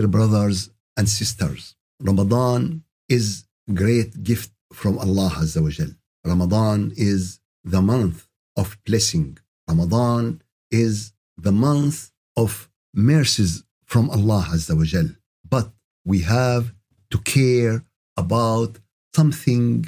Dear brothers and sisters, Ramadan is great gift from Allah Azza wa Jal. Ramadan is the month of blessing. Ramadan is the month of mercies from Allah Azza wa Jal. But we have to care about something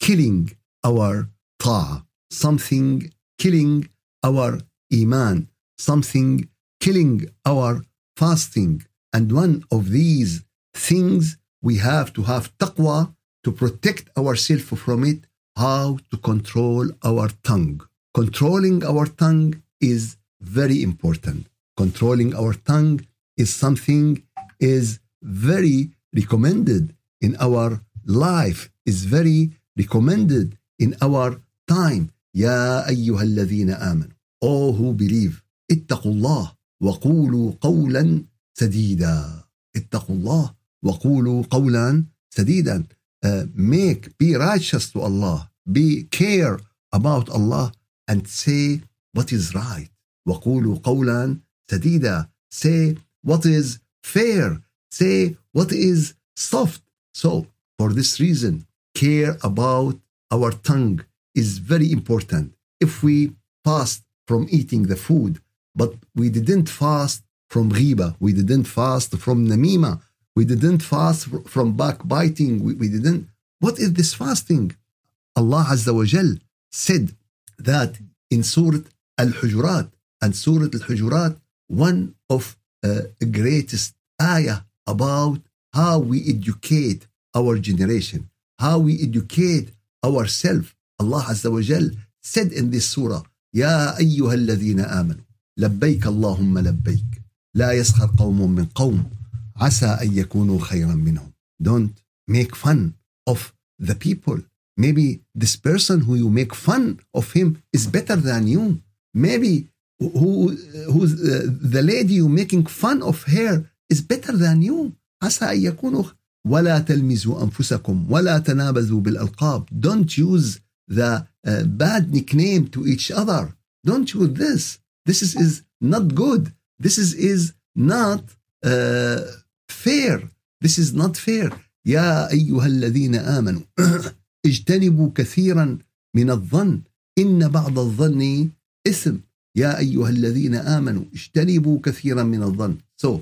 killing our ta'ah, something killing our iman, something killing our fasting. And one of these things we have to have taqwa to protect ourselves from it, how to control our tongue. Controlling our tongue is very important. Controlling our tongue is something is very recommended in our life, is very recommended in our time. يا أيها الذين آمنوا All who believe اتقوا الله وقولوا قولا سديدا اتقوا الله وقولوا قولا سديدا uh, make be righteous to Allah be care about Allah and say what is right وقولوا قولا سديدا say what is fair say what is soft so for this reason care about our tongue is very important if we fast from eating the food but we didn't fast from ghiba. We didn't fast from namima. We didn't fast from backbiting. We, we didn't. What is this fasting? Allah Azza wa Jal said that in Surah Al-Hujurat and Surah Al-Hujurat, one of uh, greatest ayah about how we educate our generation, how we educate ourselves. Allah Azza wa Jal said in this surah, يا أيها الذين آمنوا لبيك اللهم لبيك لا يسخر قوم من قوم عسى أن يكونوا خيرا منهم don't make fun of the people maybe this person who you make fun of him is better than you maybe who who's uh, the lady you making fun of her is better than you عسى أن يكونوا ولا تلمزوا أنفسكم ولا تنابزوا بالألقاب don't use the uh, bad nickname to each other don't use this this is, is not good this is, is not uh, fair this is not fair يا أيها الذين آمنوا اجتنبوا كثيرا من الظن إن بعض الظن إثم يا أيها الذين آمنوا اجتنبوا كثيرا من الظن so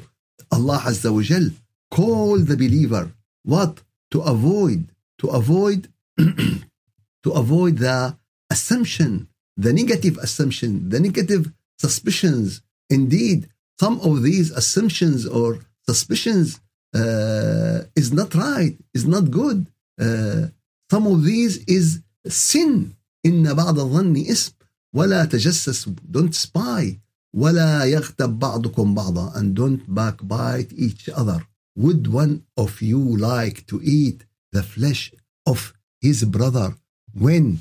Allah Azza wa Jal call the believer what to avoid to avoid to avoid the assumption the negative assumption the negative suspicions indeed some of these assumptions or suspicions uh, is not right is not good uh, some of these is sin إن بعض الظن اسم ولا تجسسوا don't spy ولا يغتب بعضكم بعضا and don't backbite each other would one of you like to eat the flesh of his brother when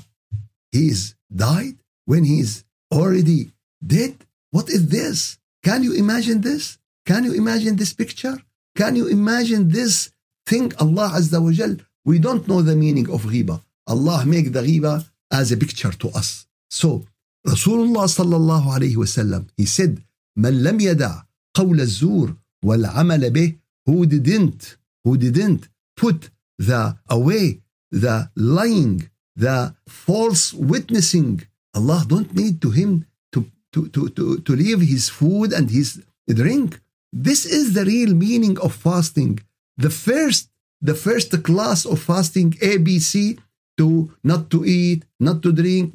he is died when he is already dead what is this? Can you imagine this? Can you imagine this picture? Can you imagine this thing? Allah Azza wa Jal, we don't know the meaning of ghiba. Allah make the ghiba as a picture to us. So Rasulullah sallallahu alayhi wasallam, he said, من لم يدع قول الزور والعمل به who didn't who didn't put the away the lying the false witnessing Allah don't need to him to to to to, leave his food and his drink. This is the real meaning of fasting. The first the first class of fasting abc to not to eat not to drink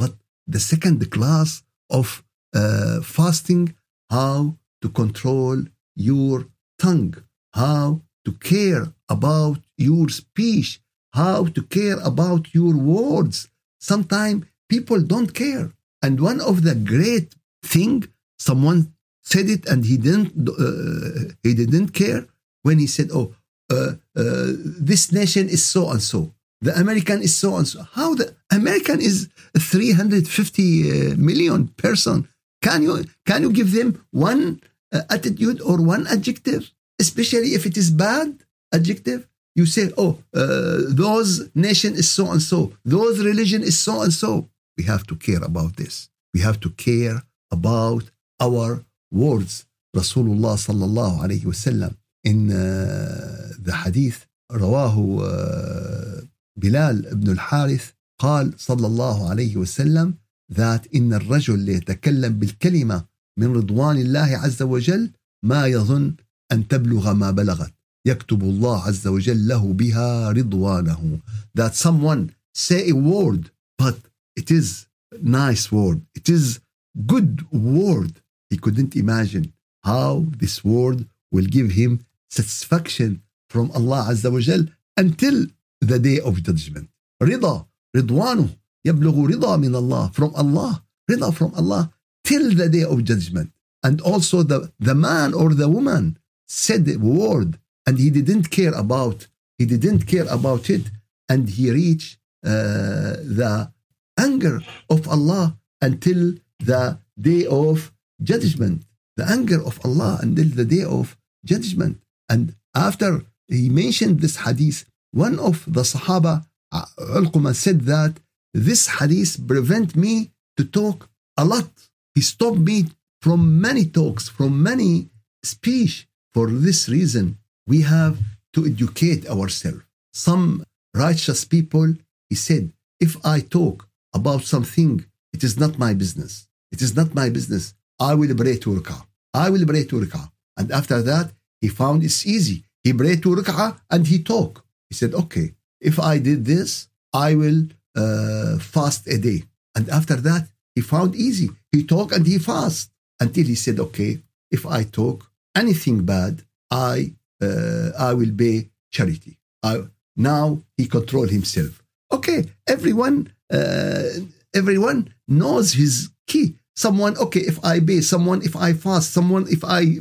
but the second class of uh, fasting how to control your tongue. How to care about your speech. How to care about your words. Sometimes people don't care and one of the great thing someone said it and he didn't uh, he didn't care when he said oh uh, uh, this nation is so and so. The american is so and so. How the american is 350 million person. Can you can you give them one attitude or one adjective? Especially if it is bad adjective you say oh uh, those nation is so and so. Those religion is so and so we have to care about this we have to care about our words rasulullah sallallahu alayhi wasallam in uh, the hadith رواه uh, بلال بن الحارث قال صلى الله عليه وسلم that إن الرجل ليتكلم بالكلمة من رضوان الله عز وجل ما يظن أن تبلغ ما بلغت يكتب الله عز وجل له بها رضوانه that someone say a word but it is nice word it is good word he couldn't imagine how this word will give him satisfaction from Allah عز وجل until the day of judgment رضا رضوانه يبلغ رضا من الله from Allah رضا from Allah till the day of judgment and also the, the man or the woman said the word and he didn't care about he didn't care about it and he reached uh, the anger of Allah until the day of judgment. The anger of Allah until the day of judgment. And after he mentioned this hadith one of the Sahaba uh, Ulquma said that this hadith prevent me to talk a lot. He stopped me from many talks from many speech for this reason. We have to educate ourselves. Some righteous people, he said, if I talk about something, it is not my business. It is not my business. I will pray Ruk'ah. I will pray Ruk'ah. And after that, he found it's easy. He prayed Ruk'ah and he talked. He said, okay, if I did this, I will uh, fast a day. And after that, he found easy. He talked and he fast until he said, okay, if I talk anything bad, I uh, I will pay charity. I, now he control himself. Okay, everyone, uh, everyone knows his key. Someone, okay, if I pay, someone, if I fast, someone, if I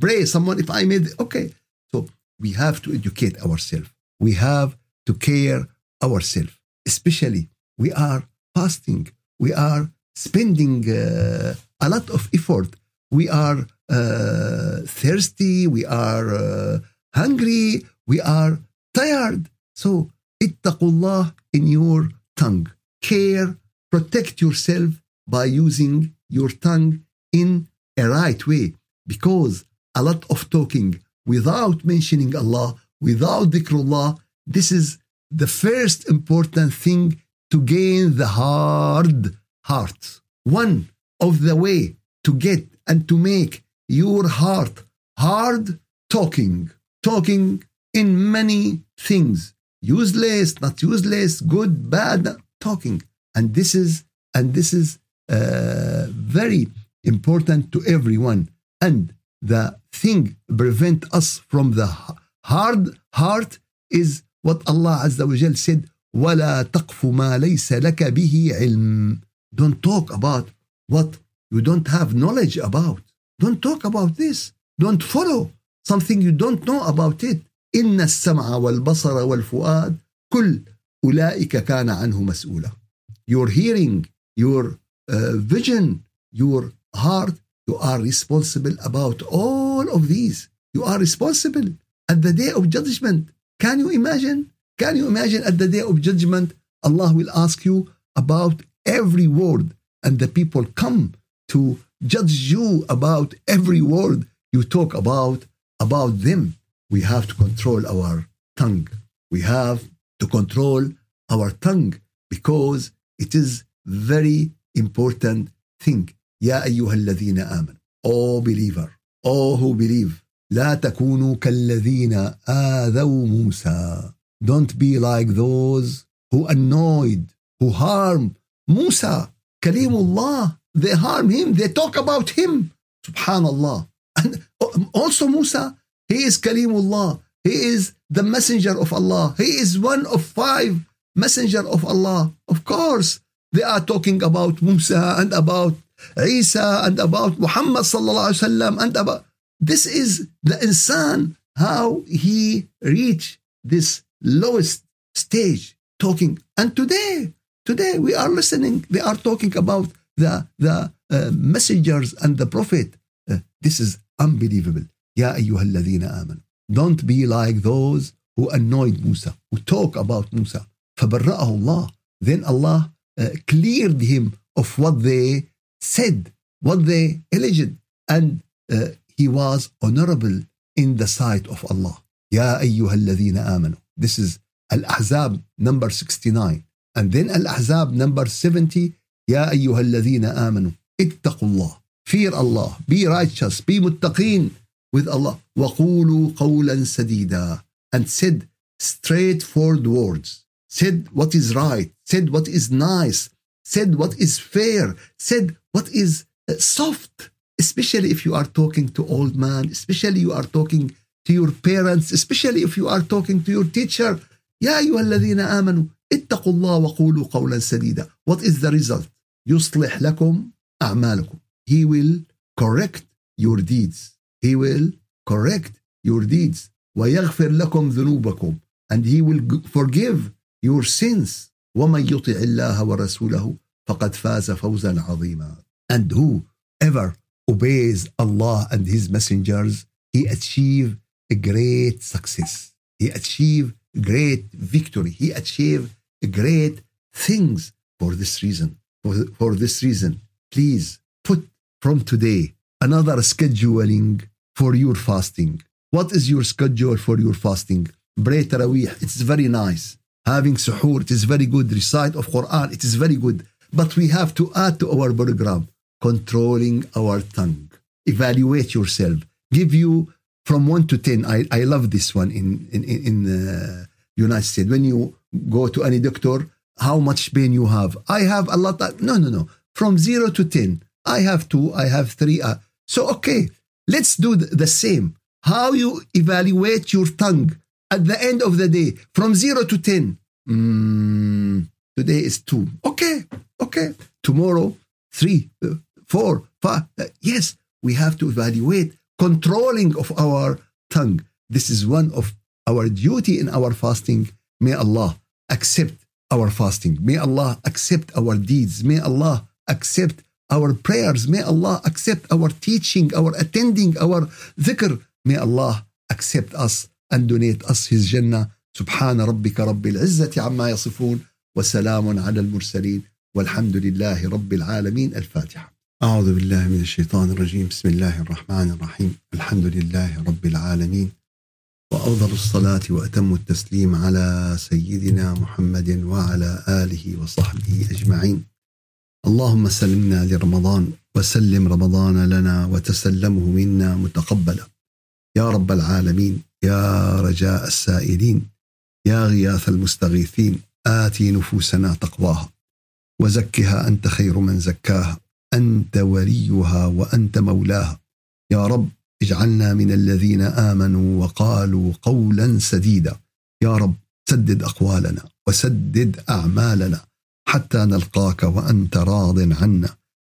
pray, someone, if I made, okay. So we have to educate ourselves. We have to care ourselves. Especially, we are fasting. We are spending uh, a lot of effort. We are uh, thirsty, we are uh, hungry, we are tired. So, ittaqullah in your tongue. Care, protect yourself by using your tongue in a right way. Because a lot of talking without mentioning Allah, without dhikrullah, this is the first important thing to gain the hard heart. One of the way to get and to make your heart hard talking, talking in many things, useless, not useless, good, bad, talking. And this is and this is uh, very important to everyone. And the thing prevent us from the hard heart is what Allah Azza wa Jal said, وَلَا تَقْفُ مَا لَيْسَ لَكَ بِهِ عِلْمٍ Don't talk about what you don't have knowledge about. Don't talk about this. Don't follow something you don't know about it. إن السمع والبصر والفؤاد كل أولئك كان عنه مسؤولا. Your hearing, your uh, vision, your heart, you are responsible about all of these. You are responsible at the day of judgment. Can you imagine? Can you imagine at the day of judgment, Allah will ask you about every word, and the people come to judge you about every word you talk about about them. We have to control our tongue. We have to control our tongue because it is very important thing. يا أيها الذين آمنوا all believer all who believe لا تكونوا كالذين آذوا موسى don't be like those who annoyed who harm Musa كليم الله they harm him, they talk about him. Subhanallah. And also Musa, he is Kalimullah. He is the messenger of Allah. He is one of five messenger of Allah. Of course, they are talking about Musa and about Isa and about Muhammad sallallahu alaihi wasallam and about this is the insan how he reached this lowest stage talking and today today we are listening they are talking about the, the uh, messengers and the prophet. Uh, this is unbelievable. Ya أيها الذين آمنوا. Don't be like those who annoyed Musa, who talk about Musa. فبرأه Allah. Then Allah uh, cleared him of what they said, what they alleged. And uh, he was honorable in the sight of Allah. يا أيها الذين آمنوا. This is Al-Ahzab number 69. And then Al-Ahzab number 70. يا أيها الذين آمنوا اتقوا الله. Fear Allah. Be righteous. Be muttaqin with Allah. وقولوا قولا سديدا. And said straightforward words. Said what is right. Said what is nice. Said what is fair. Said what is soft. Especially if you are talking to old man. Especially you are talking to your parents. Especially if you are talking to your teacher. يا أيها الذين آمنوا اتقوا الله وقولوا قولا سديدا. What is the result? يصلح لكم أعمالكم. He will correct your deeds. He will correct your deeds. ويغفر لكم ذنوبكم. And he will forgive your sins. ومن يطع الله ورسوله فقد فاز فوزا عظيما. And whoever obeys Allah and his messengers, he achieve a great success. He achieve great victory. He achieved great things for this reason. For, for this reason, please put from today another scheduling for your fasting. What is your schedule for your fasting? Pray Taraweeh, it's very nice. Having suhoor, it is very good. Recite of Quran, it is very good. But we have to add to our program controlling our tongue. Evaluate yourself. Give you from one to ten. I, I love this one in in in uh, United States. When you go to any doctor, how much pain you have? I have a lot. Of, no, no, no. From zero to ten, I have two. I have three. Uh, so okay, let's do the same. How you evaluate your tongue at the end of the day from zero to ten. Mm, today is two. Okay, okay. Tomorrow, three, uh, four, five. Uh, yes, we have to evaluate controlling of our tongue. This is one of our duty in our fasting. May Allah accept our fasting. May Allah accept our deeds. May Allah accept our prayers. May Allah accept our teaching, our attending, our dhikr. May Allah accept us and donate us His Jannah. سبحان ربك رب العزة عما يصفون وسلام على المرسلين والحمد لله رب العالمين الفاتحة أعوذ بالله من الشيطان الرجيم بسم الله الرحمن الرحيم الحمد لله رب العالمين وأفضل الصلاة وأتم التسليم على سيدنا محمد وعلى آله وصحبه أجمعين اللهم سلمنا لرمضان وسلم رمضان لنا وتسلمه منا متقبلا. يا رب العالمين يا رجاء السائلين يا غياث المستغيثين آتي نفوسنا تقواها. وزكها أنت خير من زكاها أنت وليها وأنت مولاها. يا رب اجعلنا من الذين آمنوا وقالوا قولا سديدا. يا رب سدد أقوالنا وسدد أعمالنا. حتى نلقاك وأنت راض عنا.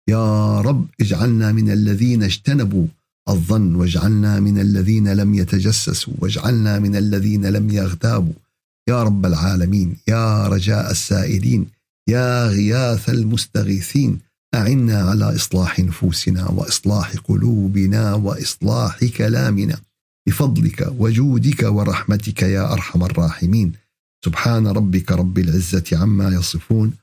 يا رب اجعلنا من الذين اجتنبوا الظن واجعلنا من الذين لم يتجسسوا واجعلنا من الذين لم يغتابوا. يا رب العالمين يا رجاء السائلين يا غياث المستغيثين أعنا على إصلاح نفوسنا وإصلاح قلوبنا وإصلاح كلامنا. بفضلك وجودك ورحمتك يا أرحم الراحمين. سبحان ربك رب العزة عما يصفون.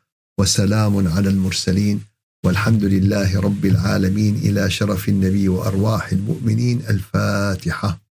وسلام على المرسلين والحمد لله رب العالمين إلى شرف النبي وأرواح المؤمنين الفاتحة.